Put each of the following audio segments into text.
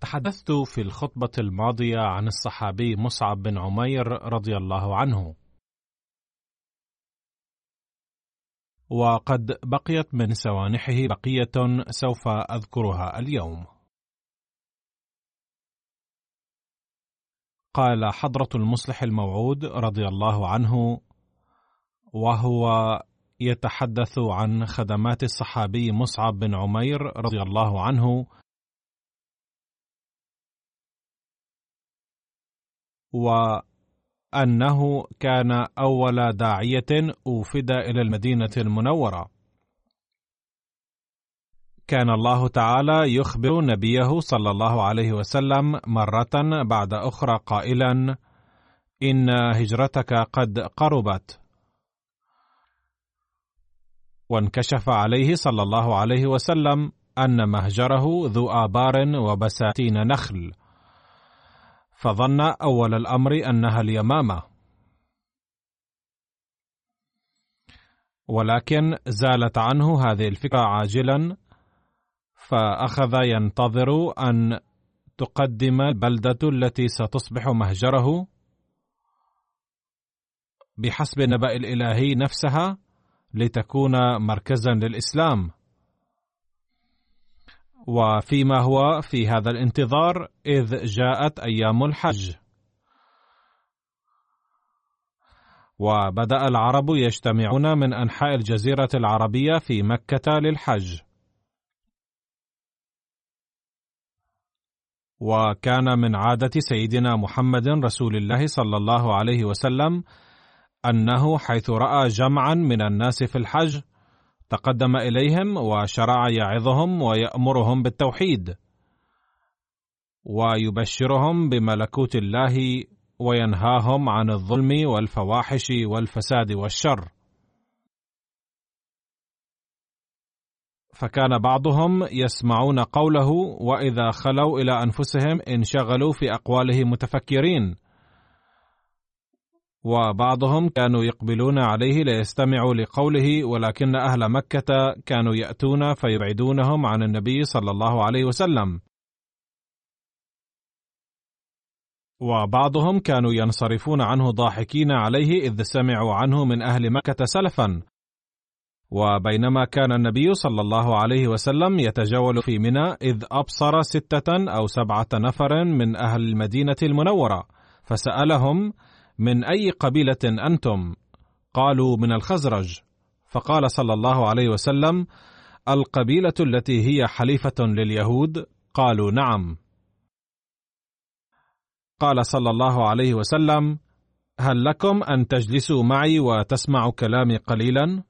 تحدثت في الخطبة الماضية عن الصحابي مصعب بن عمير رضي الله عنه. وقد بقيت من سوانحه بقية سوف أذكرها اليوم. قال حضرة المصلح الموعود رضي الله عنه: وهو يتحدث عن خدمات الصحابي مصعب بن عمير رضي الله عنه وأنه كان أول داعية أوفد إلى المدينة المنورة. كان الله تعالى يخبر نبيه صلى الله عليه وسلم مرة بعد أخرى قائلا: إن هجرتك قد قربت. وانكشف عليه صلى الله عليه وسلم أن مهجره ذو آبار وبساتين نخل. فظن أول الأمر أنها اليمامة. ولكن زالت عنه هذه الفكرة عاجلا فأخذ ينتظر أن تقدم البلدة التي ستصبح مهجره بحسب النبأ الإلهي نفسها لتكون مركزا للإسلام. وفيما هو في هذا الانتظار إذ جاءت أيام الحج. وبدأ العرب يجتمعون من أنحاء الجزيرة العربية في مكة للحج. وكان من عادة سيدنا محمد رسول الله صلى الله عليه وسلم أنه حيث رأى جمعا من الناس في الحج تقدم إليهم وشرع يعظهم ويأمرهم بالتوحيد ويبشرهم بملكوت الله وينهاهم عن الظلم والفواحش والفساد والشر. فكان بعضهم يسمعون قوله وإذا خلوا إلى أنفسهم انشغلوا في اقواله متفكرين وبعضهم كانوا يقبلون عليه ليستمعوا لقوله ولكن أهل مكة كانوا يأتون فيبعدونهم عن النبي صلى الله عليه وسلم. وبعضهم كانوا ينصرفون عنه ضاحكين عليه إذ سمعوا عنه من أهل مكة سلفا. وبينما كان النبي صلى الله عليه وسلم يتجول في منى إذ أبصر ستة أو سبعة نفر من أهل المدينة المنورة فسألهم من أي قبيلة أنتم؟ قالوا من الخزرج. فقال صلى الله عليه وسلم القبيلة التي هي حليفة لليهود؟ قالوا نعم. قال صلى الله عليه وسلم هل لكم أن تجلسوا معي وتسمعوا كلامي قليلا؟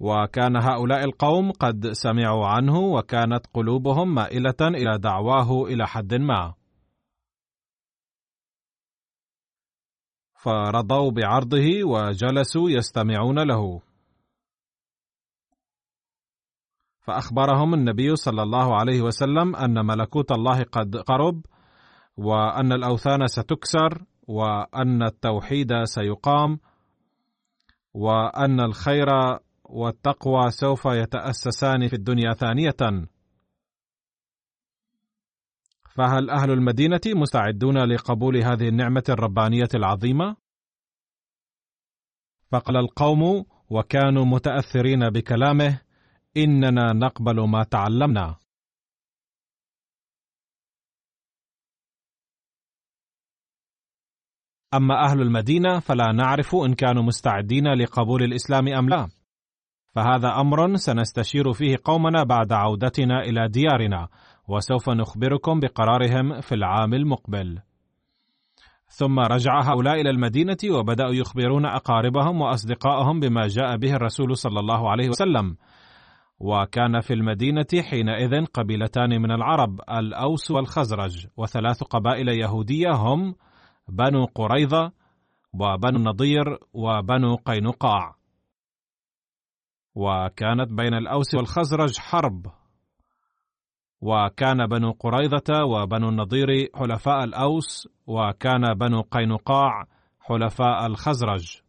وكان هؤلاء القوم قد سمعوا عنه وكانت قلوبهم مائلة إلى دعواه إلى حد ما. فرضوا بعرضه وجلسوا يستمعون له. فأخبرهم النبي صلى الله عليه وسلم أن ملكوت الله قد قرب وأن الأوثان ستكسر وأن التوحيد سيقام وأن الخير والتقوى سوف يتأسسان في الدنيا ثانية. فهل أهل المدينة مستعدون لقبول هذه النعمة الربانية العظيمة؟ فقال القوم وكانوا متأثرين بكلامه إننا نقبل ما تعلمنا. أما أهل المدينة فلا نعرف إن كانوا مستعدين لقبول الإسلام أم لا. فهذا أمر سنستشير فيه قومنا بعد عودتنا إلى ديارنا. وسوف نخبركم بقرارهم في العام المقبل. ثم رجع هؤلاء إلى المدينة وبدأوا يخبرون أقاربهم وأصدقائهم بما جاء به الرسول صلى الله عليه وسلم. وكان في المدينة حينئذ قبيلتان من العرب الأوس والخزرج وثلاث قبائل يهودية هم بنو قريظة وبنو النضير وبنو قينقاع. وكانت بين الأوس والخزرج حرب. وكان بنو قريظة وبنو النضير حلفاء الأوس وكان بنو قينقاع حلفاء الخزرج.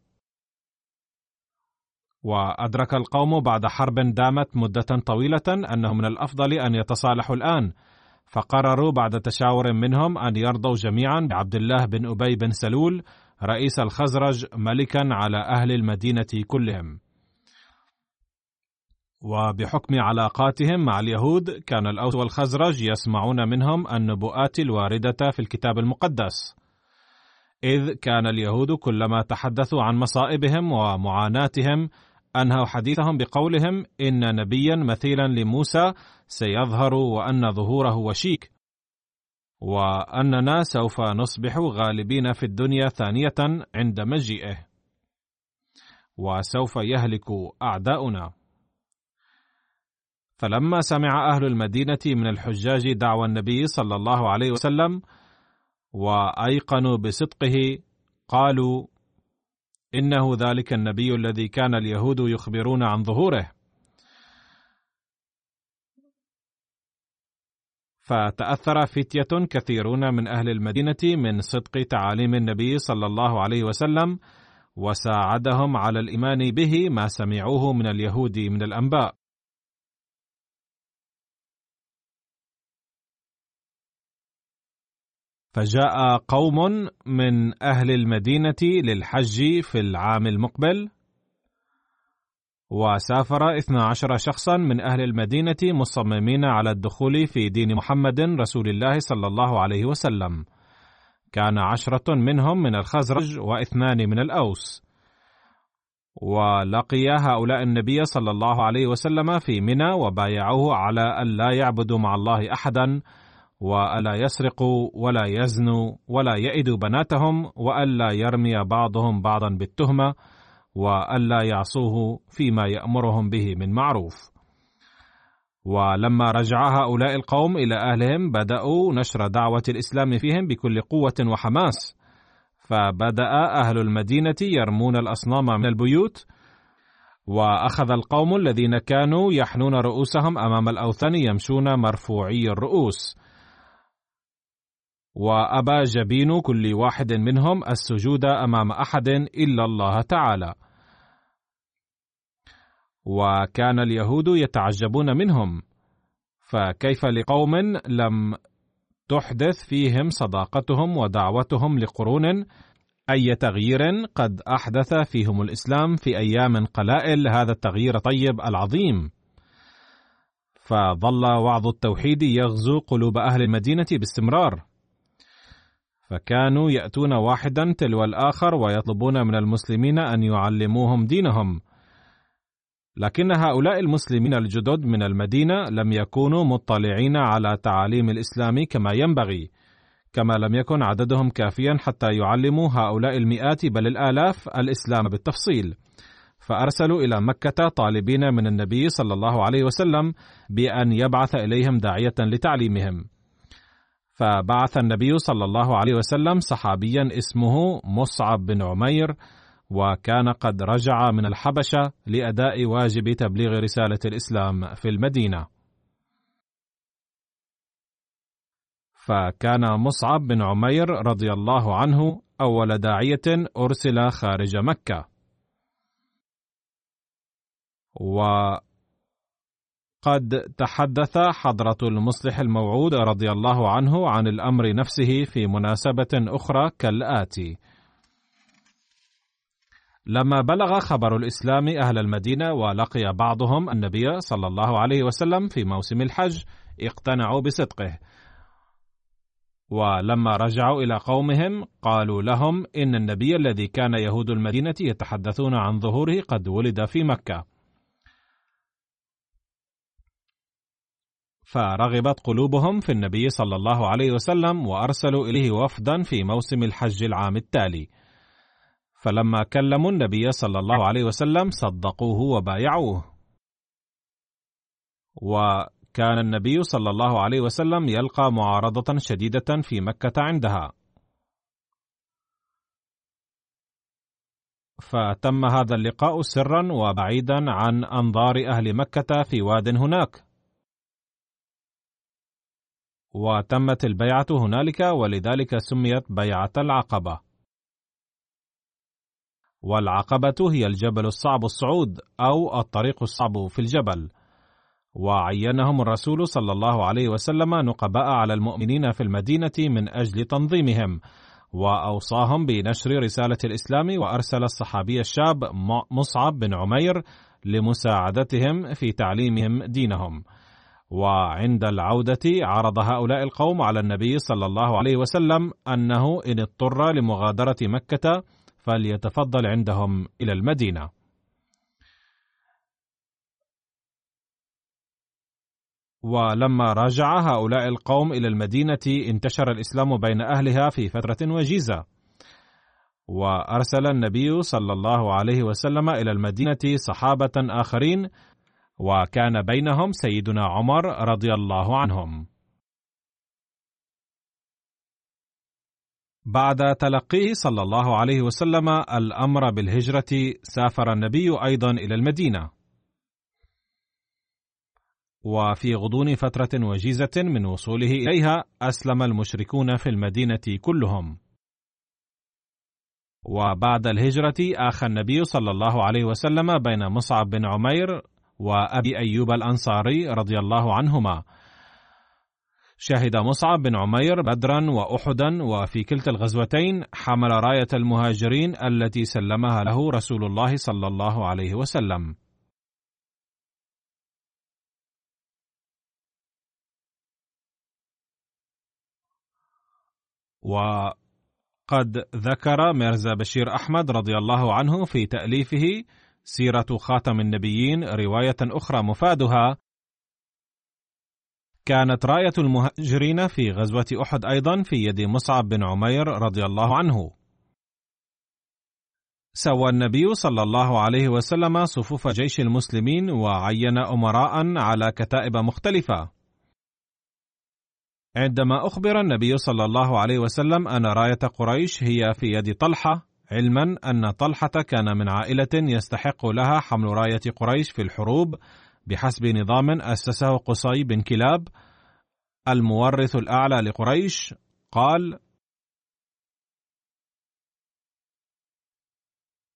وأدرك القوم بعد حرب دامت مدة طويلة أنه من الأفضل أن يتصالحوا الآن فقرروا بعد تشاور منهم أن يرضوا جميعا بعبد الله بن أبي بن سلول رئيس الخزرج ملكا على أهل المدينة كلهم. وبحكم علاقاتهم مع اليهود كان الأوس والخزرج يسمعون منهم النبوءات الواردة في الكتاب المقدس. إذ كان اليهود كلما تحدثوا عن مصائبهم ومعاناتهم أنهوا حديثهم بقولهم إن نبيا مثيلا لموسى سيظهر وأن ظهوره وشيك وأننا سوف نصبح غالبين في الدنيا ثانية عند مجيئه وسوف يهلك أعداؤنا. فلما سمع أهل المدينة من الحجاج دعوى النبي صلى الله عليه وسلم وأيقنوا بصدقه قالوا إنه ذلك النبي الذي كان اليهود يخبرون عن ظهوره. فتأثر فتية كثيرون من أهل المدينة من صدق تعاليم النبي صلى الله عليه وسلم وساعدهم على الإيمان به ما سمعوه من اليهود من الأنباء. فجاء قوم من أهل المدينة للحج في العام المقبل وسافر اثنا عشر شخصا من أهل المدينة مصممين على الدخول في دين محمد رسول الله صلى الله عليه وسلم. كان عشرة منهم من الخزرج واثنان من الأوس. ولقي هؤلاء النبي صلى الله عليه وسلم في منى وبايعوه على أن لا يعبدوا مع الله احدا وألا يسرقوا ولا يزنوا ولا يئدوا بناتهم وألا يرمي بعضهم بعضا بالتهمة وألا يعصوه فيما يأمرهم به من معروف. ولما رجع هؤلاء القوم إلى أهلهم بدأوا نشر دعوة الإسلام فيهم بكل قوة وحماس. فبدأ أهل المدينة يرمون الأصنام من البيوت وأخذ القوم الذين كانوا يحنون رؤوسهم أمام الأوثان يمشون مرفوعي الرؤوس. وابى جبين كل واحد منهم السجود أمام أحد إلا الله تعالى. وكان اليهود يتعجبون منهم فكيف لقوم لم تحدث فيهم صداقتهم ودعوتهم لقرون؟ أي تغيير قد أحدث فيهم الإسلام في أيام قلائل هذا التغيير الطيب العظيم؟ فظل وعظ التوحيد يغزو قلوب أهل المدينة باستمرار. فكانوا يأتون واحدا تلو الآخر ويطلبون من المسلمين أن يعلموهم دينهم. لكن هؤلاء المسلمين الجدد من المدينة لم يكونوا مطلعين على تعاليم الإسلام كما ينبغي كما لم يكن عددهم كافيا حتى يعلموا هؤلاء المئات بل الآلاف الإسلام بالتفصيل. فأرسلوا إلى مكة طالبين من النبي صلى الله عليه وسلم بأن يبعث إليهم داعية لتعليمهم. فبعث النبي صلى الله عليه وسلم صحابيا اسمه مصعب بن عمير وكان قد رجع من الحبشة لأداء واجب تبليغ رسالة الإسلام في المدينة. فكان مصعب بن عمير رضي الله عنه أول داعية أرسل خارج مكة. وقد تحدث حضرة المصلح الموعود رضي الله عنه عن الأمر نفسه في مناسبة أخرى كالآتي: لما بلغ خبر الإسلام أهل المدينة ولقي بعضهم النبي صلى الله عليه وسلم في موسم الحج اقتنعوا بصدقه. ولما رجعوا إلى قومهم قالوا لهم إن النبي الذي كان يهود المدينة يتحدثون عن ظهوره قد ولد في مكة. فرغبت قلوبهم في النبي صلى الله عليه وسلم وأرسلوا إليه وفدا في موسم الحج العام التالي. فلما كلموا النبي صلى الله عليه وسلم صدقوه وبايعوه. وكان النبي صلى الله عليه وسلم يلقى معارضة شديدة في مكة عندها. فتم هذا اللقاء سرا وبعيدا عن أنظار أهل مكة في واد هناك. وتمت البيعة هنالك ولذلك سميت بيعة العقبة. والعقبة هي الجبل الصعب الصعود أو الطريق الصعب في الجبل. وعينهم الرسول صلى الله عليه وسلم نقباء على المؤمنين في المدينة من أجل تنظيمهم، وأوصاهم بنشر رسالة الإسلام وأرسل الصحابي الشاب مصعب بن عمير لمساعدتهم في تعليمهم دينهم. وعند العودة عرض هؤلاء القوم على النبي صلى الله عليه وسلم أنه إن اضطر لمغادرة مكة فليتفضل عندهم إلى المدينة. ولما رجع هؤلاء القوم إلى المدينة انتشر الإسلام بين أهلها في فترة وجيزة. وأرسل النبي صلى الله عليه وسلم إلى المدينة صحابة آخرين وكان بينهم سيدنا عمر رضي الله عنهم. بعد تلقيه صلى الله عليه وسلم الأمر بالهجرة سافر النبي أيضا إلى المدينة. وفي غضون فترة وجيزة من وصوله إليها أسلم المشركون في المدينة كلهم. وبعد الهجرة آخى النبي صلى الله عليه وسلم بين مصعب بن عمير وأبي أيوب الأنصاري رضي الله عنهما. شهد مصعب بن عمير بدرا وأحدا وفي كلتا الغزوتين حمل راية المهاجرين التي سلمها له رسول الله صلى الله عليه وسلم. وقد ذكر ميرزا بشير أحمد رضي الله عنه في تأليفه سيرة خاتم النبيين رواية أخرى مفادها كانت راية المهاجرين في غزوة أحد أيضا في يد مصعب بن عمير رضي الله عنه. سوى النبي صلى الله عليه وسلم صفوف جيش المسلمين وعين أمراء على كتائب مختلفة. عندما أخبر النبي صلى الله عليه وسلم أن راية قريش هي في يد طلحة علما أن طلحة كان من عائلة يستحق لها حمل راية قريش في الحروب بحسب نظام أسسه قصي بن كلاب المورث الأعلى لقريش. قال: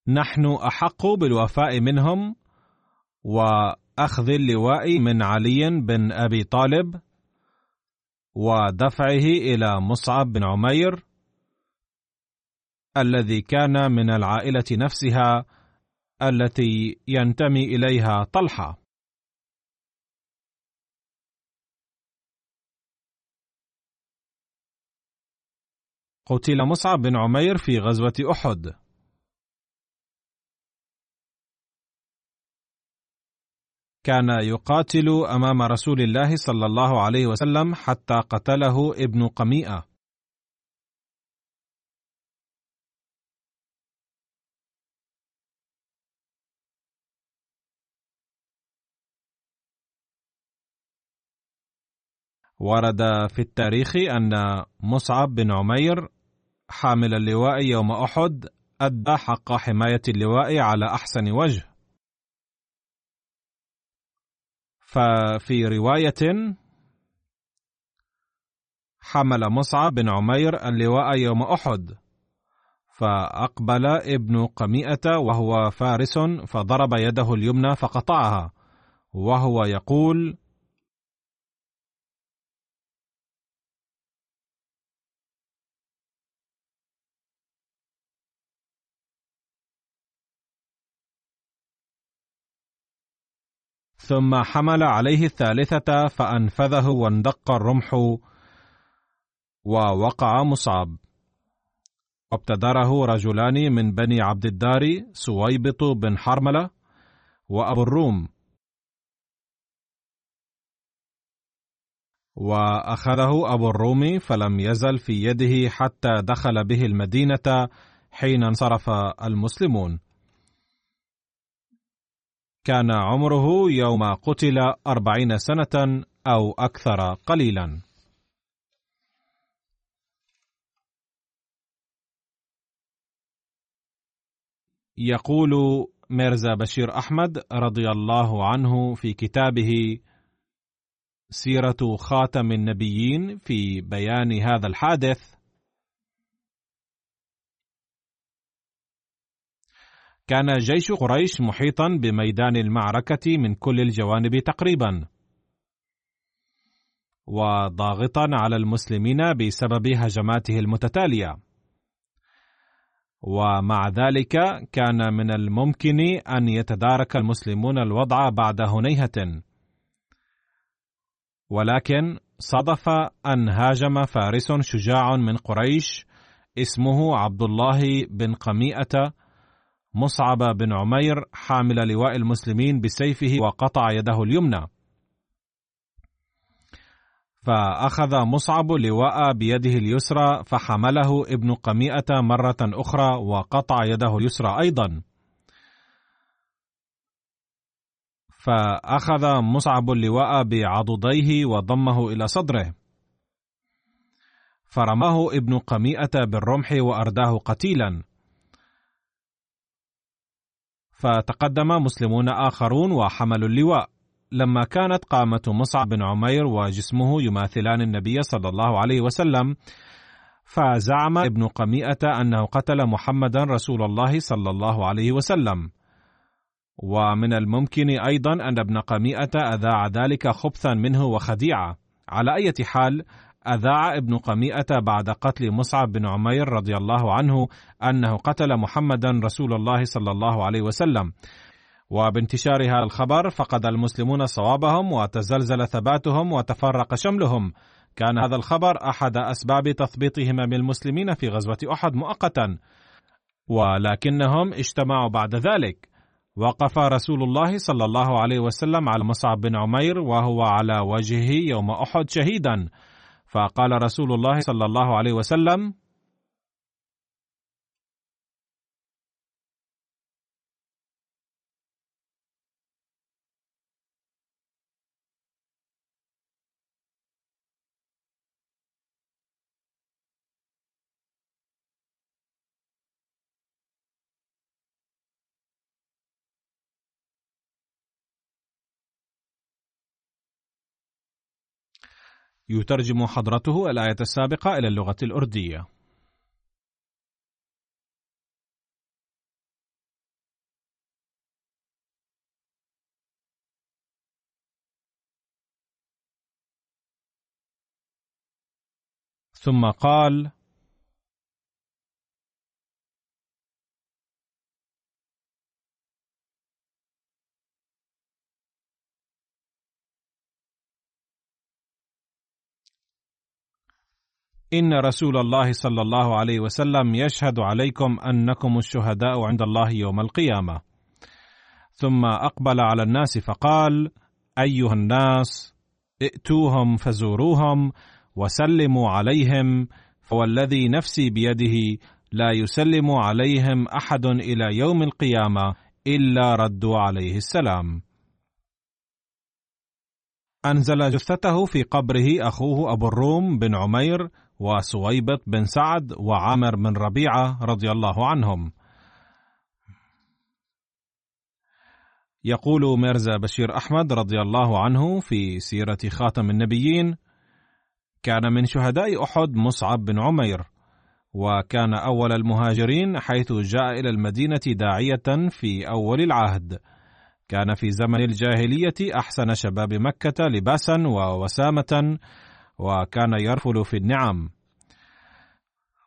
نحن أحق بالوفاء منهم وأخذ اللواء من علي بن أبي طالب ودفعه إلى مصعب بن عمير الذي كان من العائلة نفسها التي ينتمي إليها طلحة. قتل مصعب بن عمير في غزوة أحد. كان يقاتل أمام رسول الله صلى الله عليه وسلم حتى قتله ابن قميئة. ورد في التاريخ أن مصعب بن عمير حامل اللواء يوم أحد أدى حق حماية اللواء على أحسن وجه. ففي رواية حمل مصعب بن عمير اللواء يوم أحد فأقبل ابن قميئة وهو فارس فضرب يده اليمنى فقطعها وهو يقول ثم حمل عليه الثالثة فأنفذه واندق الرمح ووقع مصعب وابتدره رجلان من بني عبد الدار سويبط بن حرملة وأبو الروم. وأخذه أبو الروم فلم يزل في يده حتى دخل به المدينة حين انصرف المسلمون. كان عمره يوم قتل أربعين سنة أو أكثر قليلا. يقول ميرزا بشير أحمد رضي الله عنه في كتابه سيرة خاتم النبيين في بيان هذا الحادث كان جيش قريش محيطا بميدان المعركة من كل الجوانب تقريبا. وضاغطا على المسلمين بسبب هجماته المتتالية. ومع ذلك كان من الممكن أن يتدارك المسلمون الوضع بعد هنيهة. ولكن صدف أن هاجم فارس شجاع من قريش اسمه عبد الله بن قميئة مصعب بن عمير حامل لواء المسلمين بسيفه وقطع يده اليمنى. فأخذ مصعب لواء بيده اليسرى فحمله ابن قميئة مرة أخرى وقطع يده اليسرى أيضا. فأخذ مصعب اللواء بعضديه وضمه إلى صدره. فرماه ابن قميئة بالرمح وأرداه قتيلا. فتقدم مسلمون آخرون وحملوا اللواء. لما كانت قامة مصعب بن عمير وجسمه يماثلان النبي صلى الله عليه وسلم فزعم ابن قميئة أنه قتل محمدا رسول الله صلى الله عليه وسلم. ومن الممكن أيضا أن ابن قميئة أذاع ذلك خبثا منه وخديعة. على أي حال أذاع ابن قميئة بعد قتل مصعب بن عمير رضي الله عنه أنه قتل محمدا رسول الله صلى الله عليه وسلم. وبانتشار هذا الخبر فقد المسلمون صوابهم وتزلزل ثباتهم وتفرق شملهم. كان هذا الخبر أحد أسباب تثبيطهم بالمسلمين في غزوة أحد مؤقتا. ولكنهم اجتمعوا بعد ذلك. وقف رسول الله صلى الله عليه وسلم على مصعب بن عمير وهو على وجهه يوم أحد شهيدا. فقال رسول الله صلى الله عليه وسلم يترجم حضرته الآية السابقة إلى اللغة الأردية. ثم قال: إن رسول الله صلى الله عليه وسلم يشهد عليكم أنكم الشهداء عند الله يوم القيامة. ثم أقبل على الناس فقال: أيها الناس ائتوهم فزوروهم وسلموا عليهم فوالذي نفسي بيده لا يسلم عليهم أحد إلى يوم القيامة إلا ردوا عليه السلام. أنزل جثته في قبره أخوه أبو الروم بن عمير وسويبط بن سعد وعامر بن ربيعة رضي الله عنهم. يقول ميرزا بشير أحمد رضي الله عنه في سيرة خاتم النبيين كان من شهداء أحد مصعب بن عمير وكان أول المهاجرين حيث جاء إلى المدينة داعية في أول العهد. كان في زمن الجاهلية أحسن شباب مكة لباسا ووسامة وكان يرفل في النعم.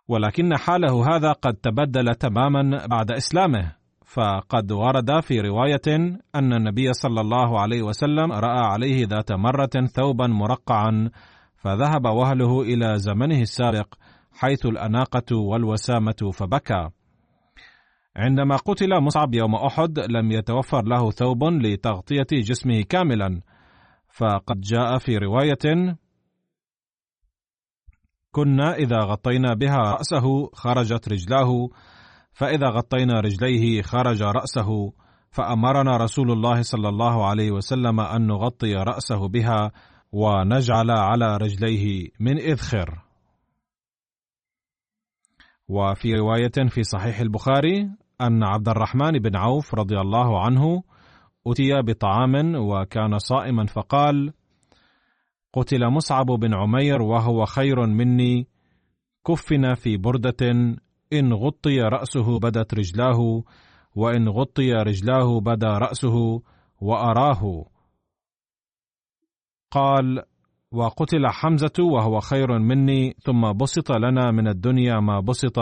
ولكن حاله هذا قد تبدل تماما بعد إسلامه. فقد ورد في رواية أن النبي صلى الله عليه وسلم رأى عليه ذات مرة ثوبا مرقعا فذهب وهله إلى زمنه السابق حيث الأناقة والوسامة فبكى. عندما قتل مصعب يوم أحد لم يتوفر له ثوب لتغطية جسمه كاملا. فقد جاء في رواية كنا إذا غطينا بها رأسه خرجت رجلاه فإذا غطينا رجليه خرج رأسه فأمرنا رسول الله صلى الله عليه وسلم أن نغطي رأسه بها ونجعل على رجليه من إذخر وفي رواية في صحيح البخاري أن عبد الرحمن بن عوف رضي الله عنه أتي بطعام وكان صائما فقال: قتل مصعب بن عمير وهو خير مني. كفن في بردة. إن غطي رأسه بدت رجلاه وإن غطي رجلاه بدا رأسه وأراه. قال وقتل حمزة وهو خير مني ثم بسط لنا من الدنيا ما بسط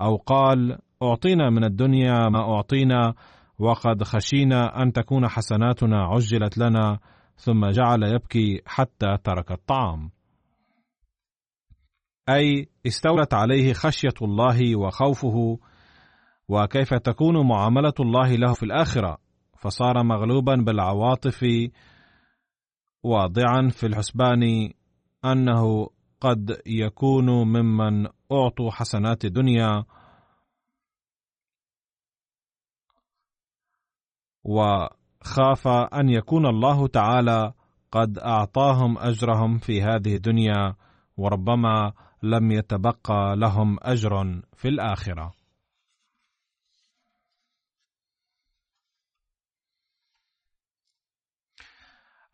أو قال أعطينا من الدنيا ما أعطينا وقد خشينا أن تكون حسناتنا عجلت لنا. ثم جعل يبكي حتى ترك الطعام. أي استولت عليه خشية الله وخوفه وكيف تكون معاملة الله له في الآخرة؟ فصار مغلوبا بالعواطف واضعا في الحسبان أنه قد يكون ممن أعطوا حسنات الدنيا. و خاف أن يكون الله تعالى قد أعطاهم أجرهم في هذه الدنيا وربما لم يتبقى لهم أجر في الآخرة.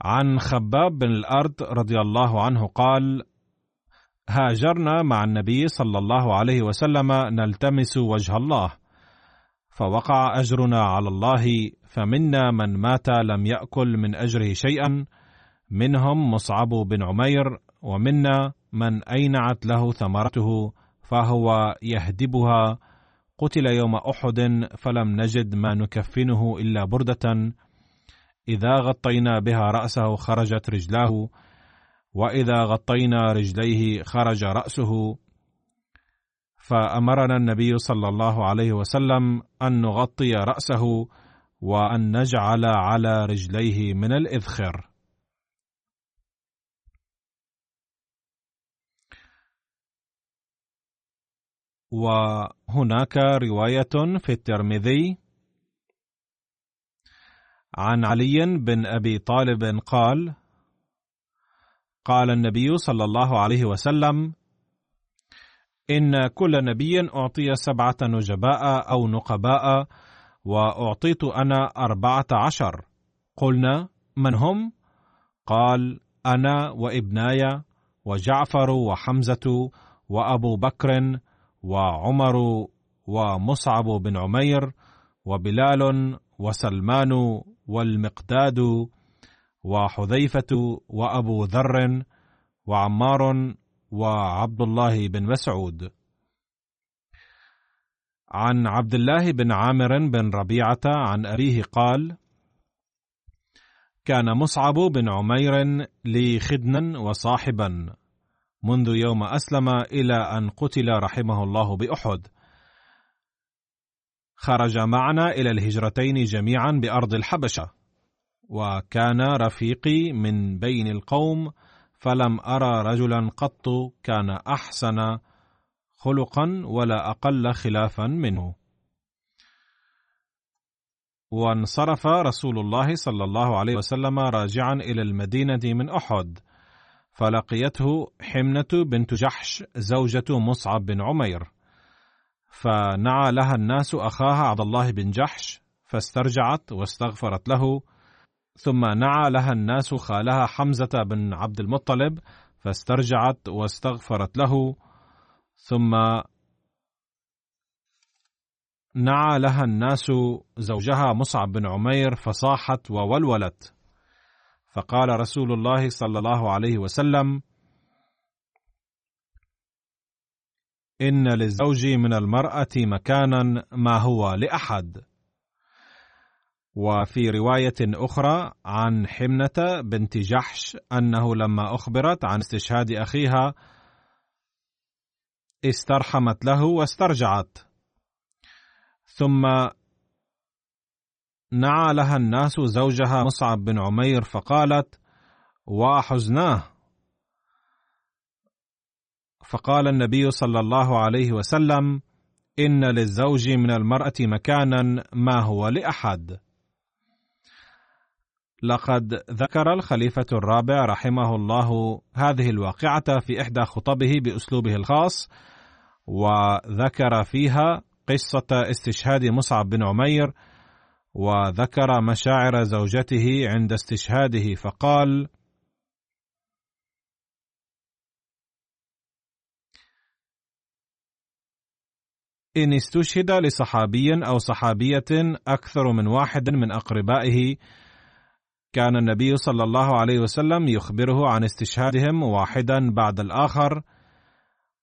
عن خباب بن الأرض رضي الله عنه قال هاجرنا مع النبي صلى الله عليه وسلم نلتمس وجه الله فوقع أجرنا على الله فمنا من مات لم يأكل من أجره شيئا منهم مصعب بن عمير ومنا من أينعت له ثمرته فهو يهدبها. قتل يوم أحد فلم نجد ما نكفنه إلا بردة. إذا غطينا بها رأسه خرجت رجلاه وإذا غطينا رجليه خرج رأسه. فأمرنا النبي صلى الله عليه وسلم أن نغطي رأسه وأن نجعل على رجليه من الإذخر. وهناك رواية في الترمذي عن علي بن أبي طالب قال قال النبي صلى الله عليه وسلم إن كل نبي أعطي سبعة نجباء أو نقباء وأعطيت أنا أربعة عشر قلنا من هم؟ قال أنا وإبناي وجعفر وحمزة وأبو بكر وعمر ومصعب بن عمير وبلال وسلمان والمقداد وحذيفة وأبو ذر وعمار وعبد الله بن مسعود. عن عبد الله بن عامر بن ربيعة عن أبيه قال كان مصعب بن عمير لي خدنا وصاحبا منذ يوم أسلم إلى أن قتل رحمه الله بأحد. خرج معنا إلى الهجرتين جميعا بأرض الحبشة وكان رفيقي من بين القوم فلم أرى رجلا قط كان أحسن خلقا ولا أقل خلافا منه. وانصرف رسول الله صلى الله عليه وسلم راجعا إلى المدينة من أحد فلقيته حمنة بنت جحش زوجة مصعب بن عمير. فنعى لها الناس أخاها عبد الله بن جحش فاسترجعت واستغفرت له ثم نعى لها الناس خالها حمزة بن عبد المطلب فاسترجعت واستغفرت له. ثم نعى لها الناس زوجها مصعب بن عمير فصاحت وولولت. فقال رسول الله صلى الله عليه وسلم إن للزوج من المرأة مكانا ما هو لأحد. وفي رواية أخرى عن حمنة بنت جحش أنه لما أخبرت عن استشهاد أخيها استرحمت له واسترجعت. ثم نعى لها الناس زوجها مصعب بن عمير فقالت وحزناه فقال النبي صلى الله عليه وسلم إن للزوج من المرأة مكانا ما هو لأحد. لقد ذكر الخليفة الرابع رحمه الله هذه الواقعة في إحدى خطبه بأسلوبه الخاص وذكر فيها قصة استشهاد مصعب بن عمير وذكر مشاعر زوجته عند استشهاده فقال إن استشهد لصحابي أو صحابية أكثر من واحد من أقربائه كان النبي صلى الله عليه وسلم يخبره عن استشهادهم واحدا بعد الآخر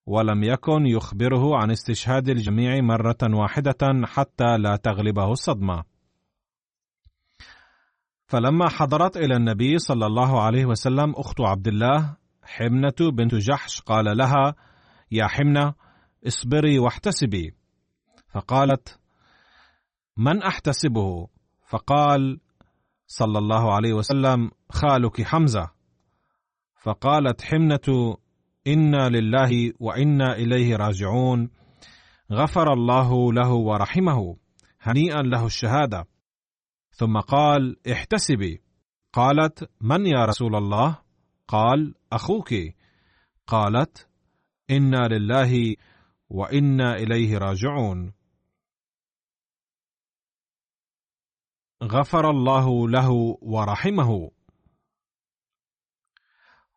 ولم يكن يخبره عن استشهاد الجميع مرة واحدة حتى لا تغلبه الصدمة. فلما حضرت إلى النبي صلى الله عليه وسلم أخت عبد الله حمنة بنت جحش قال لها: يا حمنة اصبري واحتسبي. فقالت: من أحتسبه؟ فقال صلى الله عليه وسلم: خالك حمزة. فقالت حمنة: إنا لله وإنا إليه راجعون. غفر الله له ورحمه هنيئا له الشهادة. ثم قال احتسبي. قالت من يا رسول الله؟ قال أخوك. قالت إنا لله وإنا إليه راجعون. غفر الله له ورحمه.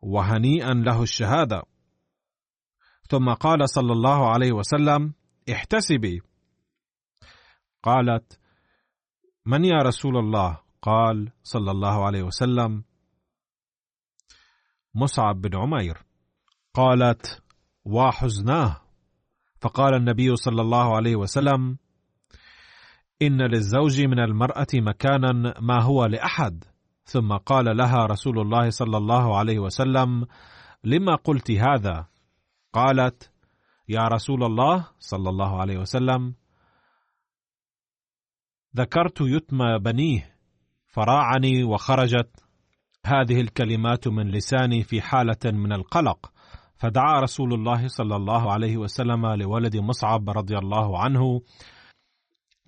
وهنيئا له الشهادة. ثم قال صلى الله عليه وسلم احتسبي. قالت من يا رسول الله؟ قال صلى الله عليه وسلم مصعب بن عمير. قالت وحزناه فقال النبي صلى الله عليه وسلم إن للزوج من المرأة مكانا ما هو لأحد. ثم قال لها رسول الله صلى الله عليه وسلم لما قلت هذا؟ قالت يا رسول الله صلى الله عليه وسلم ذكرت يتم بنيه فراعني وخرجت. هذه الكلمات من لساني في حالة من القلق. فدعا رسول الله صلى الله عليه وسلم لولد مصعب رضي الله عنه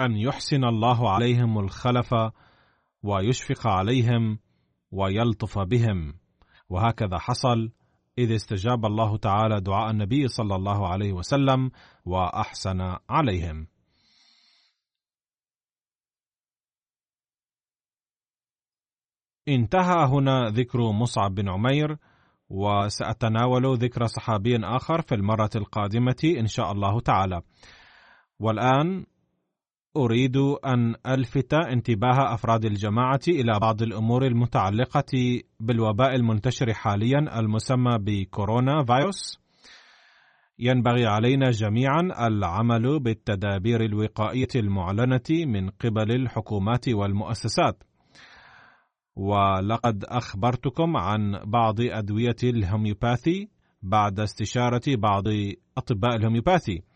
أن يحسن الله عليهم الخلف ويشفق عليهم ويلطف بهم وهكذا حصل إذ استجاب الله تعالى دعاء النبي صلى الله عليه وسلم وأحسن عليهم. انتهى هنا ذكر مصعب بن عمير وسأتناول ذكر صحابي آخر في المرة القادمة إن شاء الله تعالى. والآن أريد أن ألفت انتباه أفراد الجماعة إلى بعض الأمور المتعلقة بالوباء المنتشر حاليا المسمى بكورونا فيروس. ينبغي علينا جميعا العمل بالتدابير الوقائية المعلنة من قبل الحكومات والمؤسسات. ولقد أخبرتكم عن بعض أدوية الهوميوباثي بعد استشارة بعض أطباء الهوميوباثي.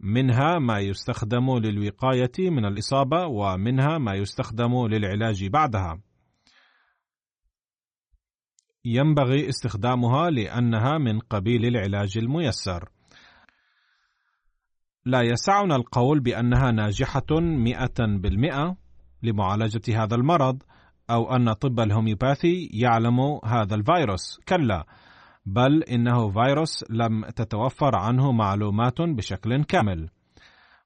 منها ما يستخدم للوقاية من الإصابة ومنها ما يستخدم للعلاج بعدها. ينبغي استخدامها لأنها من قبيل العلاج الميسر. لا يسعنا القول بأنها ناجحة مئة بالمئة لمعالجة هذا المرض أو أن طب الهوميوباثي يعلم هذا الفيروس كلا بل إنه فيروس لم تتوفر عنه معلومات بشكل كامل.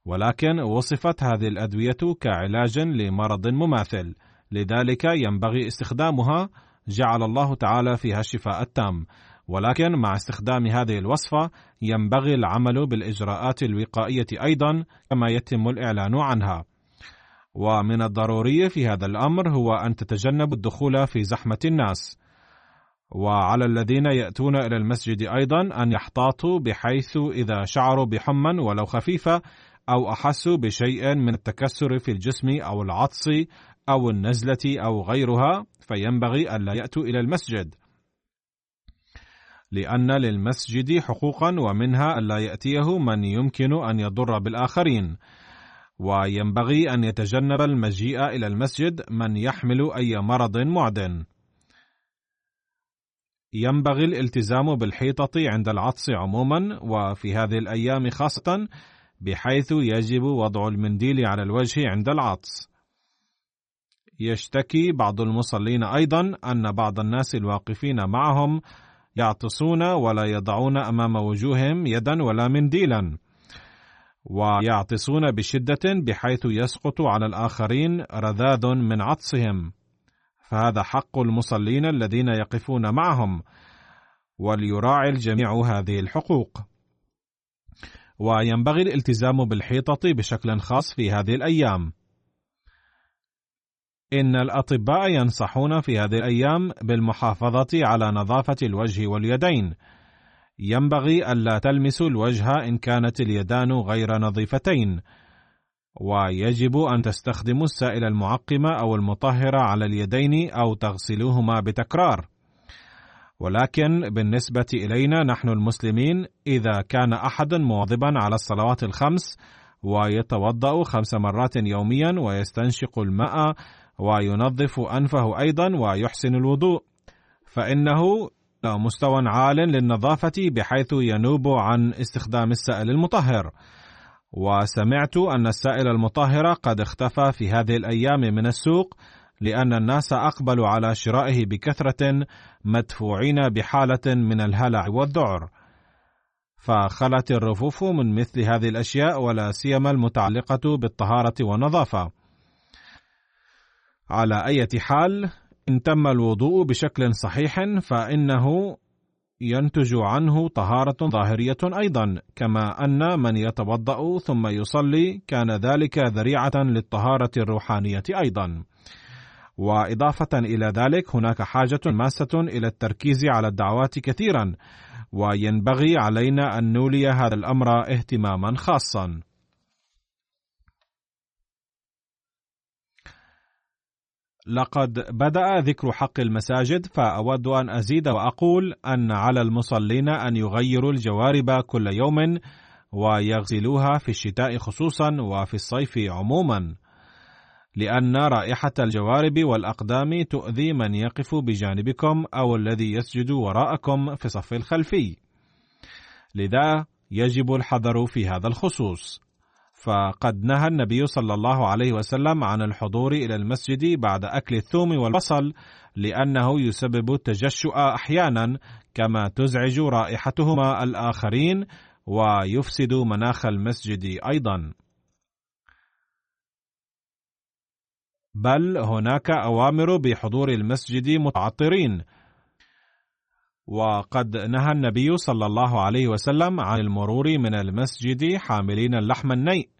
ولكن وصفت هذه الأدوية كعلاج لمرض مماثل. لذلك ينبغي استخدامها جعل الله تعالى فيها الشفاء التام. ولكن مع استخدام هذه الوصفة ينبغي العمل بالإجراءات الوقائية أيضا كما يتم الإعلان عنها. ومن الضروري في هذا الأمر هو أن تتجنبوا الدخول في زحمة الناس. وعلى الذين يأتون إلى المسجد أيضا أن يحتاطوا بحيث إذا شعروا بحمى ولو خفيفة أو أحسوا بشيء من التكسر في الجسم أو العطس أو النزلة أو غيرها فينبغي ألا يأتوا إلى المسجد. لأن للمسجد حقوقا ومنها ألا يأتيه من يمكن أن يضر بالآخرين. وينبغي أن يتجنب المجيء إلى المسجد من يحمل أي مرض معدن. ينبغي الالتزام بالحيطة عند العطس عموما وفي هذه الأيام خاصة بحيث يجب وضع المنديل على الوجه عند العطس. يشتكي بعض المصلين أيضا أن بعض الناس الواقفين معهم يعطسون ولا يضعون أمام وجوههم يدا ولا منديلا ويعطسون بشدة بحيث يسقط على الآخرين رذاذ من عطسهم. فهذا حق المصلين الذين يقفون معهم وليراعي الجميع هذه الحقوق. وينبغي الالتزام بالحيطة بشكل خاص في هذه الأيام. إن الأطباء ينصحون في هذه الأيام بالمحافظة على نظافة الوجه واليدين. ينبغي ألا تلمسوا الوجه إن كانت اليدان غير نظيفتين، ويجب أن تستخدموا السائل المعقم أو المطهر على اليدين أو تغسلوهما بتكرار. ولكن بالنسبة إلينا نحن المسلمين إذا كان أحد مواظبا على الصلوات الخمس ويتوضأ خمس مرات يوميا ويستنشق الماء وينظف أنفه أيضا ويحسن الوضوء فإنه مستوى عال للنظافة بحيث ينوب عن استخدام السائل المطهر وسمعت أن السائل المطهر قد اختفى في هذه الأيام من السوق لأن الناس أقبلوا على شرائه بكثرة مدفوعين بحالة من الهلع والذعر. فخلت الرفوف من مثل هذه الأشياء ولا سيما المتعلقة بالطهارة والنظافة. على أي حال إن تم الوضوء بشكل صحيح فإنه ينتج عنه طهارة ظاهرية أيضا، كما أن من يتوضأ ثم يصلي كان ذلك ذريعة للطهارة الروحانية أيضا. وإضافة إلى ذلك هناك حاجة ماسة إلى التركيز على الدعوات كثيرا، وينبغي علينا أن نولي هذا الأمر اهتماما خاصا. لقد بدأ ذكر حق المساجد فأود أن أزيد وأقول أن على المصلين أن يغيروا الجوارب كل يوم ويغسلوها في الشتاء خصوصا وفي الصيف عموما لأن رائحة الجوارب والأقدام تؤذي من يقف بجانبكم أو الذي يسجد وراءكم في الصف الخلفي. لذا يجب الحذر في هذا الخصوص. فقد نهى النبي صلى الله عليه وسلم عن الحضور إلى المسجد بعد أكل الثوم والبصل لأنه يسبب التجشؤ أحيانا كما تزعج رائحتهما الآخرين ويفسد مناخ المسجد أيضا. بل هناك أوامر بحضور المسجد متعطرين. وقد نهى النبي صلى الله عليه وسلم عن المرور من المسجد حاملين اللحم النيء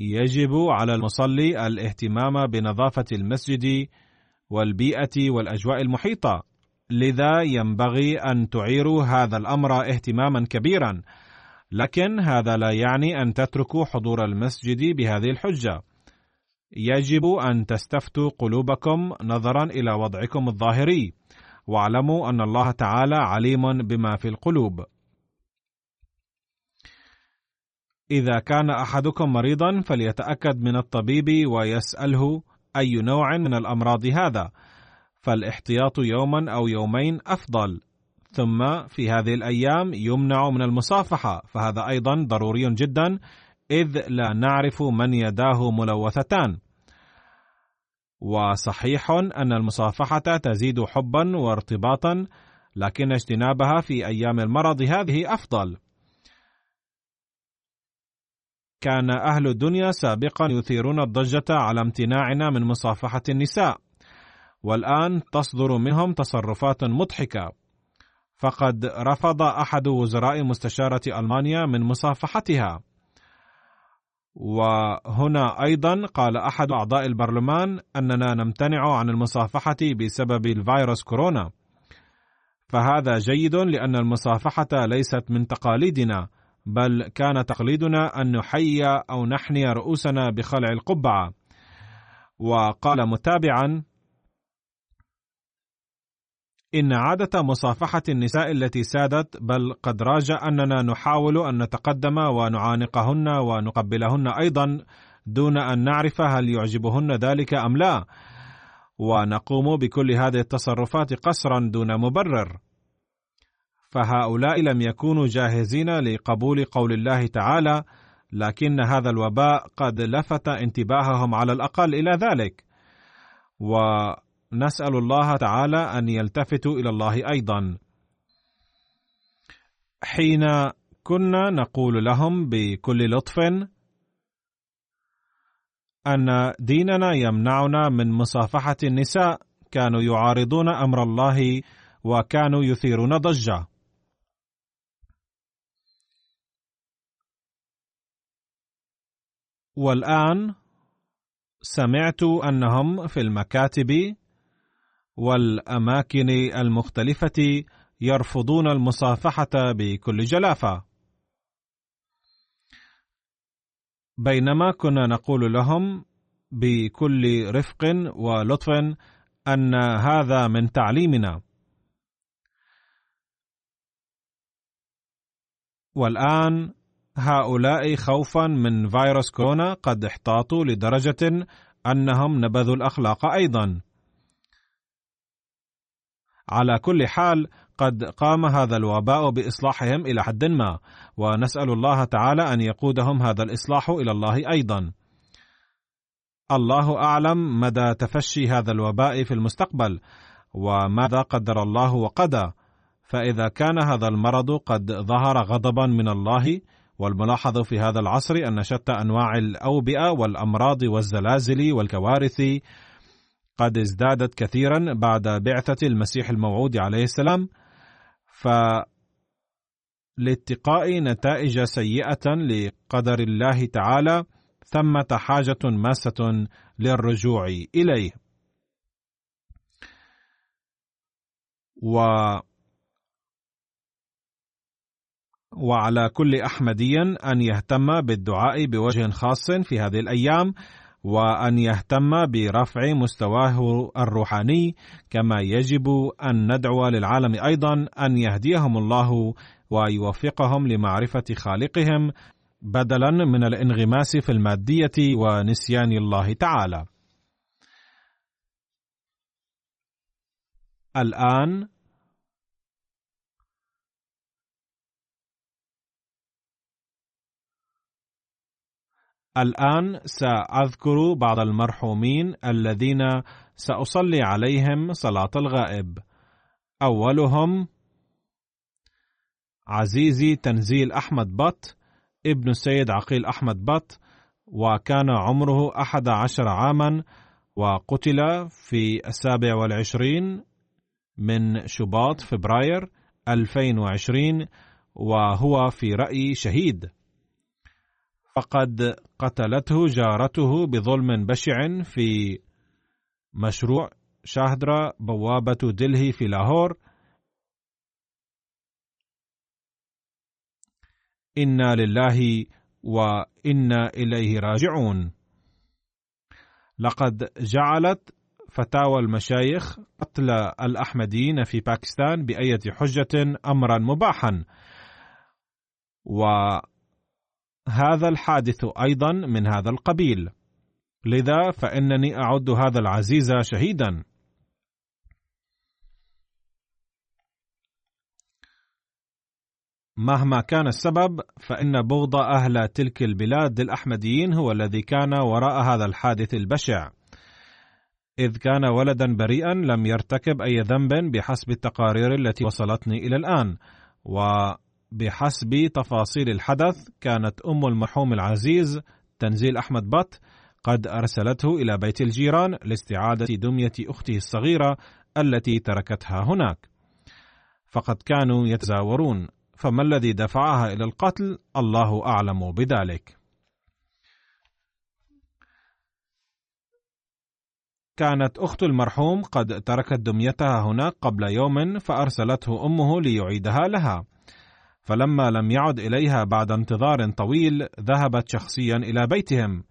يجب على المصلي الاهتمام بنظافة المسجد والبيئة والأجواء المحيطة. لذا ينبغي أن تعيروا هذا الأمر اهتماما كبيرا. لكن هذا لا يعني أن تتركوا حضور المسجد بهذه الحجة. يجب أن تستفتوا قلوبكم نظرا إلى وضعكم الظاهري. واعلموا أن الله تعالى عليم بما في القلوب. إذا كان أحدكم مريضا فليتأكد من الطبيب ويسأله أي نوع من الأمراض هذا فالاحتياط يوما أو يومين أفضل. ثم في هذه الأيام يمنع من المصافحة فهذا أيضا ضروري جدا إذ لا نعرف من يداه ملوثتان. وصحيح أن المصافحة تزيد حبا وارتباطا لكن اجتنابها في أيام المرض هذه أفضل. كان أهل الدنيا سابقا يثيرون الضجة على امتناعنا من مصافحة النساء. والآن تصدر منهم تصرفات مضحكة. فقد رفض أحد وزراء مستشارة ألمانيا من مصافحتها. وهنا أيضا قال أحد أعضاء البرلمان أننا نمتنع عن المصافحة بسبب الفيروس كورونا. فهذا جيد لأن المصافحة ليست من تقاليدنا. بل كان تقليدنا أن نحيي أو نحني رؤوسنا بخلع القبعة وقال متابعا إن عادة مصافحة النساء التي سادت بل قد راج أننا نحاول أن نتقدم ونعانقهن ونقبلهن أيضا دون أن نعرف هل يعجبهن ذلك أم لا، ونقوم بكل هذه التصرفات قسرا دون مبرر. فهؤلاء لم يكونوا جاهزين لقبول قول الله تعالى، لكن هذا الوباء قد لفت انتباههم على الأقل إلى ذلك. و نسال الله تعالى أن يلتفتوا إلى الله أيضا حين كنا نقول لهم بكل لطف أن ديننا يمنعنا من مصافحة النساء كانوا يعارضون أمر الله وكانوا يثيرون ضجة والآن سمعت أنهم في المكاتب والأماكن المختلفة يرفضون المصافحة بكل جلافة. بينما كنا نقول لهم بكل رفق ولطف أن هذا من تعليمنا. والآن هؤلاء خوفا من فيروس كورونا قد احتاطوا لدرجة أنهم نبذوا الأخلاق أيضا. على كل حال قد قام هذا الوباء بإصلاحهم إلى حد ما ونسأل الله تعالى أن يقودهم هذا الإصلاح إلى الله أيضا. الله أعلم مدى تفشي هذا الوباء في المستقبل وماذا قدر الله وقدى فإذا كان هذا المرض قد ظهر غضبا من الله والملاحظ في هذا العصر أن شتى أنواع الأوبئة والأمراض والزلازل والكوارث قد ازدادت كثيرا بعد بعثة المسيح الموعود عليه السلام ف لاتقاء نتائج سيئة لقدر الله تعالى ثمة حاجة ماسة للرجوع إليه. و وعلى كل أحمدي أن يهتم بالدعاء بوجه خاص في هذه الأيام وأن يهتم برفع مستواه الروحاني كما يجب أن ندعو للعالم أيضا أن يهديهم الله ويوفقهم لمعرفة خالقهم بدلا من الانغماس في المادية ونسيان الله تعالى. الآن الآن سأذكر بعض المرحومين الذين سأصلي عليهم صلاة الغائب. أولهم عزيزي تنزيل أحمد بط ابن السيد عقيل أحمد بط وكان عمره أحد عشر عاما وقتل في السابع والعشرين من شباط فبراير 2020 وهو في رأيي شهيد فقد قتلته جارته بظلم بشع في مشروع شاهدرا بوابة دلهي في لاهور. إنا لله وإنا إليه راجعون. لقد جعلت فتاوى المشايخ قتل الأحمديين في باكستان بأية حجة أمرا مباحا. و هذا الحادث أيضا من هذا القبيل. لذا فإنني أعد هذا العزيز شهيدا. مهما كان السبب فإن بغض أهل تلك البلاد للاحمديين هو الذي كان وراء هذا الحادث البشع. إذ كان ولدا بريئا لم يرتكب أي ذنب بحسب التقارير التي وصلتني إلى الآن. وبحسب تفاصيل الحدث كانت أم المرحوم العزيز تنزيل أحمد بط قد أرسلته إلى بيت الجيران لاستعادة دمية أخته الصغيرة التي تركتها هناك. فقد كانوا يتزاورون فما الذي دفعها إلى القتل؟ الله أعلم بذلك. كانت أخت المرحوم قد تركت دميتها هناك قبل يوم فأرسلته أمه ليعيدها لها. فلما لم يعد إليها بعد انتظار طويل ذهبت شخصيا إلى بيتهم.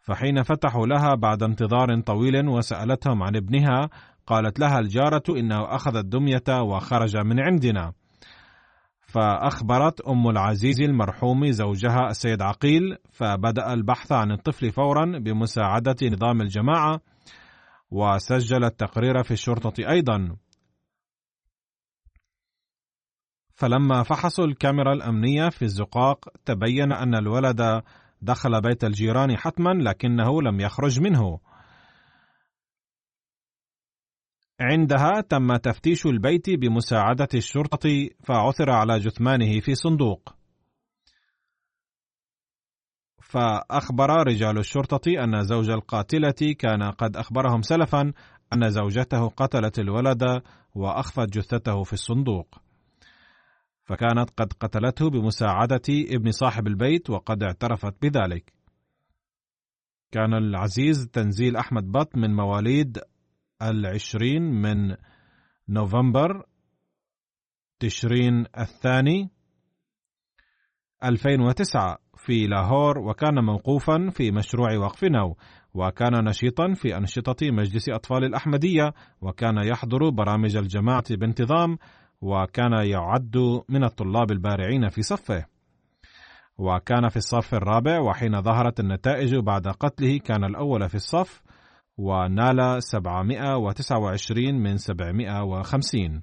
فحين فتحوا لها بعد انتظار طويل وسألتهم عن ابنها قالت لها الجارة إنه أخذ الدمية وخرج من عندنا. فأخبرت أم العزيز المرحوم زوجها السيد عقيل فبدأ البحث عن الطفل فورا بمساعدة نظام الجماعة وسجل التقرير في الشرطة أيضا. فلما فحصوا الكاميرا الأمنية في الزقاق تبين أن الولد دخل بيت الجيران حتما لكنه لم يخرج منه. عندها تم تفتيش البيت بمساعدة الشرطة فعثر على جثمانه في صندوق. فأخبر رجال الشرطة أن زوج القاتلة كان قد أخبرهم سلفا أن زوجته قتلت الولد وأخفت جثته في الصندوق. فكانت قد قتلته بمساعدة ابن صاحب البيت وقد اعترفت بذلك. كان العزيز تنزيل أحمد بط من مواليد العشرين من نوفمبر تشرين الثاني 2009 في لاهور وكان موقوفا في مشروع وقف نو وكان نشيطا في أنشطة مجلس أطفال الأحمدية وكان يحضر برامج الجماعة بانتظام وكان يعد من الطلاب البارعين في صفه. وكان في الصف الرابع وحين ظهرت النتائج بعد قتله كان الأول في الصف ونال 729 من 750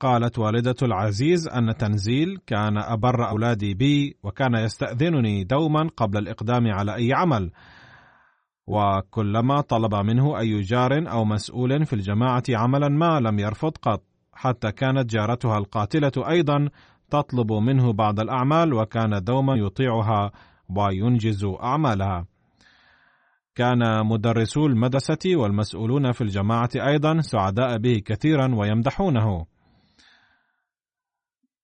قالت والدة العزيز أن تنزيل كان أبر أولادي بي وكان يستأذنني دوما قبل الإقدام على أي عمل. وكلما طلب منه أي جار أو مسؤول في الجماعة عملا ما لم يرفض قط حتى كانت جارتها القاتلة أيضا تطلب منه بعض الأعمال وكان دوما يطيعها وينجز أعمالها. كان مدرسو المدرسة والمسؤولون في الجماعة أيضا سعداء به كثيرا ويمدحونه.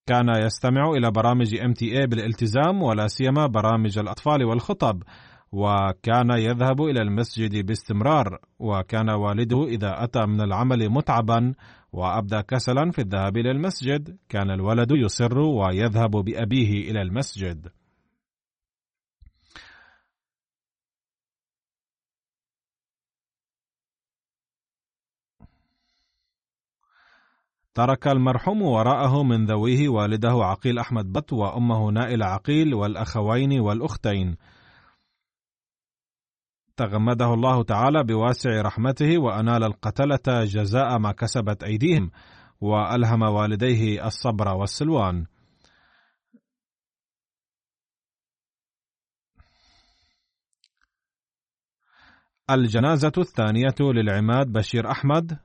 كان يستمع إلى برامج MTA بالالتزام ولا سيما برامج الأطفال والخطب. وكان يذهب إلى المسجد باستمرار وكان والده إذا أتى من العمل متعبا وأبدى كسلا في الذهاب إلى المسجد كان الولد يصر ويذهب بأبيه إلى المسجد. ترك المرحوم وراءه من ذويه والده عقيل أحمد بط وأمه نائل عقيل والأخوين والأختين. تغمده الله تعالى بواسع رحمته وأنال القتلة جزاء ما كسبت أيديهم وألهم والديه الصبر والسلوان. الجنازة الثانية للعماد بشير أحمد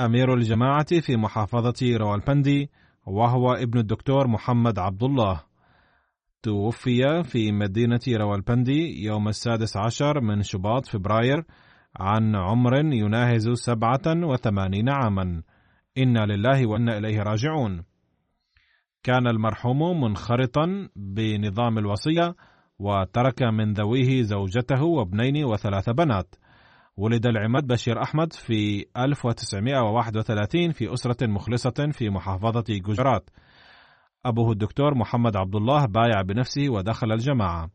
أمير الجماعة في محافظة روالبندي وهو ابن الدكتور محمد عبد الله. توفي في مدينة روالبندي يوم السادس عشر من شباط فبراير عن عمر يناهز سبعة وثمانين عاما. إنا لله وإنا إليه راجعون. كان المرحوم منخرطا بنظام الوصية وترك من ذويه زوجته وابنين وثلاث بنات. ولد العماد بشير أحمد في 1931 في أسرة مخلصة في محافظة جوجرات. أبوه الدكتور محمد عبد الله بايع بنفسه ودخل الجماعة.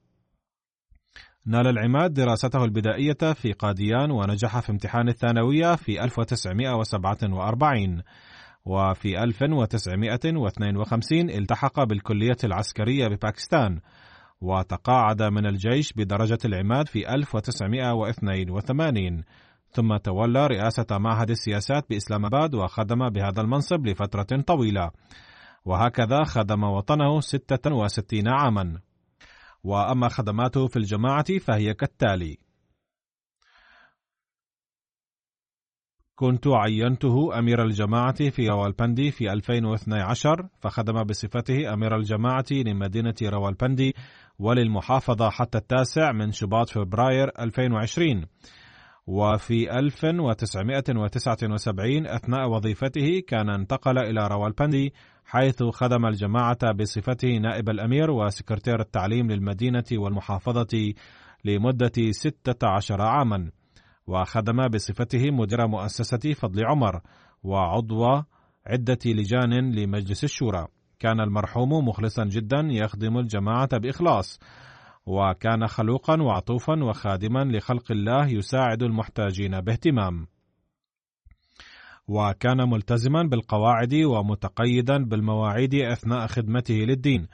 نال العماد دراسته البدائية في قاديان ونجح في امتحان الثانوية في 1947 وفي 1952 التحق بالكلية العسكرية بباكستان وتقاعد من الجيش بدرجة العماد في 1982 ثم تولى رئاسة معهد السياسات بإسلام آباد وخدم بهذا المنصب لفترة طويلة. وهكذا خدم وطنه 66 عاما. وأما خدماته في الجماعة فهي كالتالي. كنت عينته أمير الجماعة في روالبندي في 2012 فخدم بصفته أمير الجماعة لمدينة روالبندي وللمحافظة حتى التاسع من شباط فبراير 2020 وفي 1979 أثناء وظيفته كان انتقل إلى روالبندي حيث خدم الجماعة بصفته نائب الأمير وسكرتير التعليم للمدينة والمحافظة لمدة 16 عاما. وخدم بصفته مدير مؤسسة فضل عمر وعضو عدة لجان لمجلس الشورى. كان المرحوم مخلصا جدا يخدم الجماعة بإخلاص. وكان خلوقا وعطوفا وخادما لخلق الله يساعد المحتاجين باهتمام. وكان ملتزما بالقواعد ومتقيدا بالمواعيد أثناء خدمته للدين.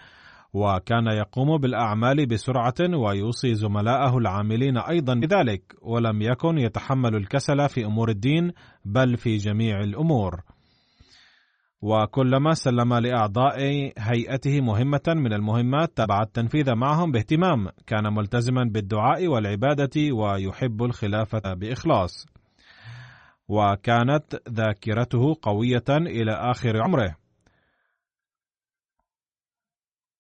وكان يقوم بالأعمال بسرعة ويوصي زملائه العاملين أيضا بذلك ولم يكن يتحمل الكسل في أمور الدين بل في جميع الأمور. وكلما سلم لأعضاء هيئته مهمة من المهمات تبع التنفيذ معهم باهتمام كان ملتزما بالدعاء والعبادة ويحب الخلافة بإخلاص. وكانت ذاكرته قوية إلى آخر عمره.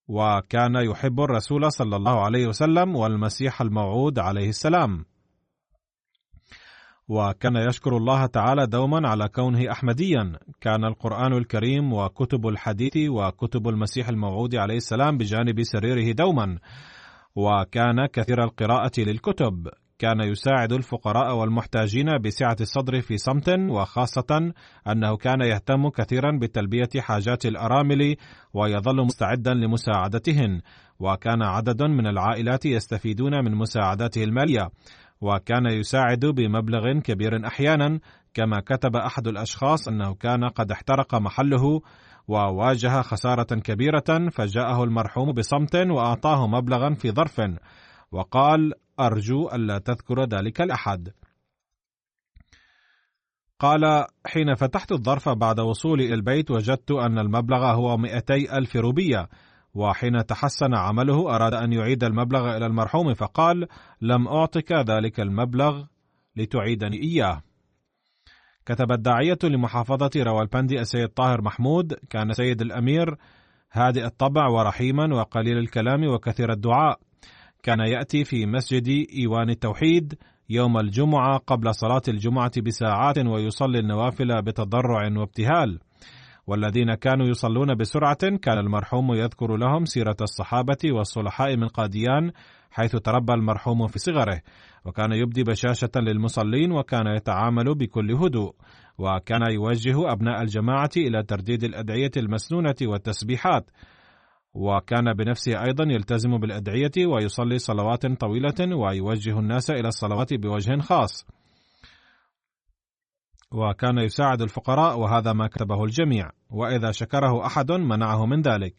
وكان يحب الرسول صلى الله عليه وسلم والمسيح الموعود عليه السلام. وكان يشكر الله تعالى دوما على كونه احمديا. كان القرآن الكريم وكتب الحديث وكتب المسيح الموعود عليه السلام بجانب سريره دوما. وكان كثير القراءة للكتب. كان يساعد الفقراء والمحتاجين بسعة الصدر في صمت وخاصة أنه كان يهتم كثيرا بتلبية حاجات الأرامل ويظل مستعدا لمساعدتهن. وكان عدد من العائلات يستفيدون من مساعداته المالية. وكان يساعد بمبلغ كبير أحيانا كما كتب أحد الأشخاص أنه كان قد احترق محله وواجه خسارة كبيرة فجاءه المرحوم بصمت وأعطاه مبلغا في ظرف وقال أرجو ألا تذكر ذلك لأحد. قال حين فتحت الظرف بعد وصولي البيت وجدت أن المبلغ هو 200 ألف روبية وحين تحسن عمله أراد أن يعيد المبلغ إلى المرحوم فقال لم أعطك ذلك المبلغ لتعيدني إياه. كتب الداعية لمحافظة روالبندي السيد طاهر محمود كان سيد الأمير هادئ الطبع ورحيما وقليل الكلام وكثير الدعاء. كان يأتي في مسجد إيوان التوحيد يوم الجمعة قبل صلاة الجمعة بساعات ويصلي النوافل بتضرع وابتهال. والذين كانوا يصلون بسرعة كان المرحوم يذكر لهم سيرة الصحابة والصلحاء من قاديان حيث تربى المرحوم في صغره. وكان يبدي بشاشة للمصلين وكان يتعامل بكل هدوء. وكان يوجه أبناء الجماعة إلى ترديد الأدعية المسنونة والتسبيحات. وكان بنفسه أيضا يلتزم بالأدعية ويصلي صلوات طويلة ويوجه الناس إلى الصلوات بوجه خاص. وكان يساعد الفقراء وهذا ما كتبه الجميع وإذا شكره أحد منعه من ذلك.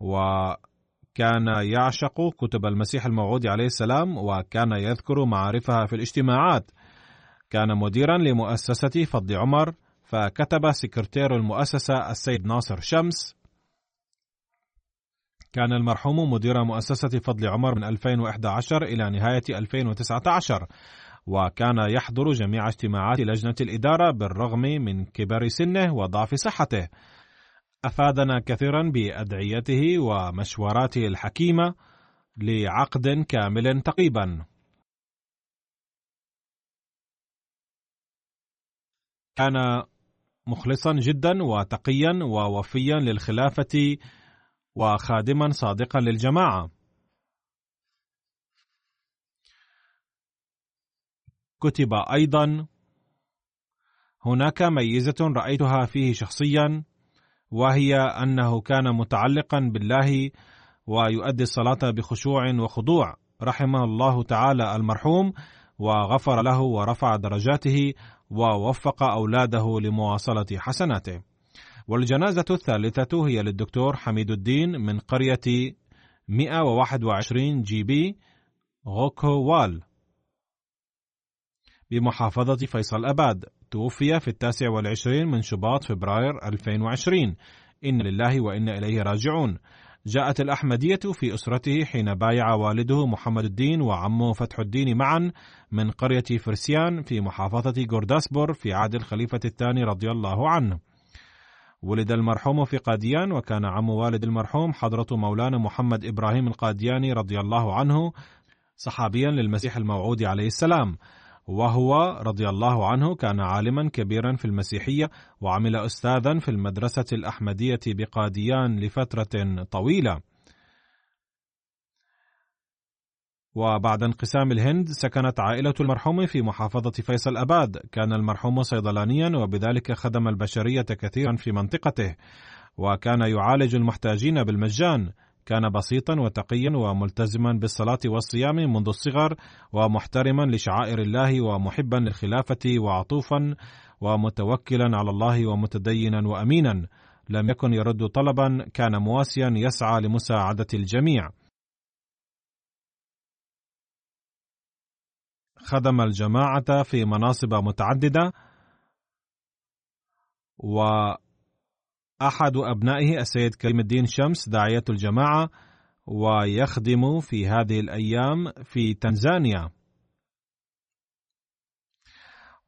وكان يعشق كتب المسيح الموعود عليه السلام وكان يذكر معارفها في الاجتماعات. كان مديرا لمؤسسة فضل عمر فكتب سكرتير المؤسسة السيد ناصر شمس. كان المرحوم مدير مؤسسة فضل عمر من 2011 إلى نهاية 2019 وكان يحضر جميع اجتماعات لجنة الإدارة بالرغم من كبر سنه وضعف صحته. أفادنا كثيرا بأدعيته ومشوراته الحكيمة لعقد كامل تقريبا. كان مخلصا جدا وتقيا ووفيا للخلافة وخادما صادقا للجماعة كتب أيضا هناك ميزة رأيتها فيه شخصيا وهي أنه كان متعلقا بالله ويؤدي الصلاة بخشوع وخضوع رحمه الله تعالى المرحوم وغفر له ورفع درجاته ووفق أولاده لمواصلة حسناته. والجنازة الثالثة هي للدكتور حميد الدين من قرية 121 جي بي غوكووال. بمحافظة فيصل أباد. توفي في التاسع والعشرين من شباط فبراير 2020 إن لله وإنا إليه راجعون. جاءت الأحمدية في أسرته حين بايع والده محمد الدين وعمه فتح الدين معا من قرية فرسيان في محافظة جورداسبور في عهد الخليفة الثاني رضي الله عنه. ولد المرحوم في قاديان وكان عم والد المرحوم حضرة مولانا محمد إبراهيم القادياني رضي الله عنه صحابيا للمسيح الموعود عليه السلام. وهو رضي الله عنه كان عالما كبيرا في المسيحية وعمل أستاذا في المدرسة الأحمدية بقاديان لفترة طويلة. وبعد انقسام الهند سكنت عائلة المرحوم في محافظة فيصل أباد. كان المرحوم صيدلانيا وبذلك خدم البشرية كثيرا في منطقته. وكان يعالج المحتاجين بالمجان. كان بسيطا وتقيا وملتزما بالصلاة والصيام منذ الصغر ومحترما لشعائر الله ومحبا للخلافة وعطوفا ومتوكلا على الله ومتدينا وامينا. لم يكن يرد طلبا كان مواسيا يسعى لمساعدة الجميع. خدم الجماعة في مناصب متعددة و أحد أبنائه السيد كريم الدين شمس داعية الجماعة ويخدم في هذه الأيام في تنزانيا.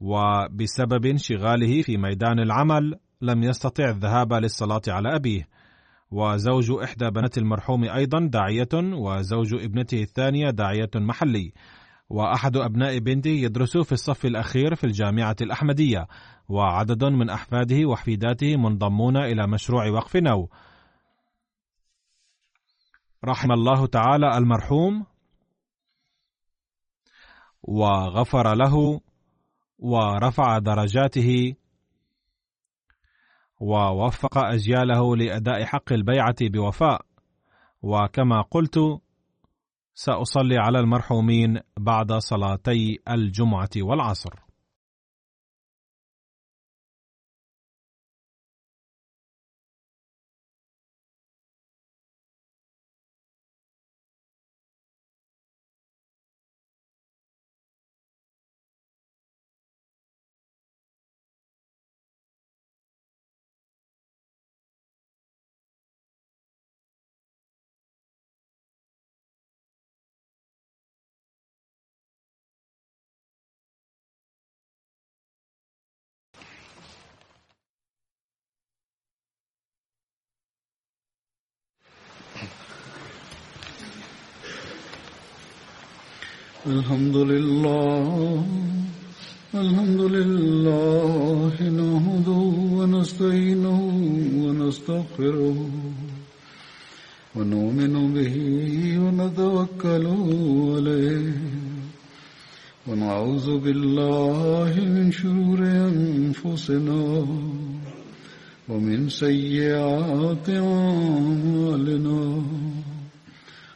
وبسبب انشغاله في ميدان العمل لم يستطع الذهاب للصلاة على أبيه. وزوج إحدى بنات المرحوم أيضا داعية وزوج ابنته الثانية داعية محلي. وأحد أبناء بنته يدرس في الصف الأخير في الجامعة الأحمدية وعدد من أحفاده وحفيداته منضمون إلى مشروع وقف نو. رحم الله تعالى المرحوم. وغفر له. ورفع درجاته. ووفق أجياله لأداء حق البيعة بوفاء. وكما قلت سأصلي على المرحومين بعد صلاتي الجمعة والعصر. الحمد لله الحمد لله نحمده ونستعينه ونستغفره ونؤمن به ونتوكل عليه ونعوذ بالله من شرور أنفسنا ومن سيئات أعمالنا.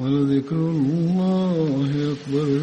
ولذكر الله أكبر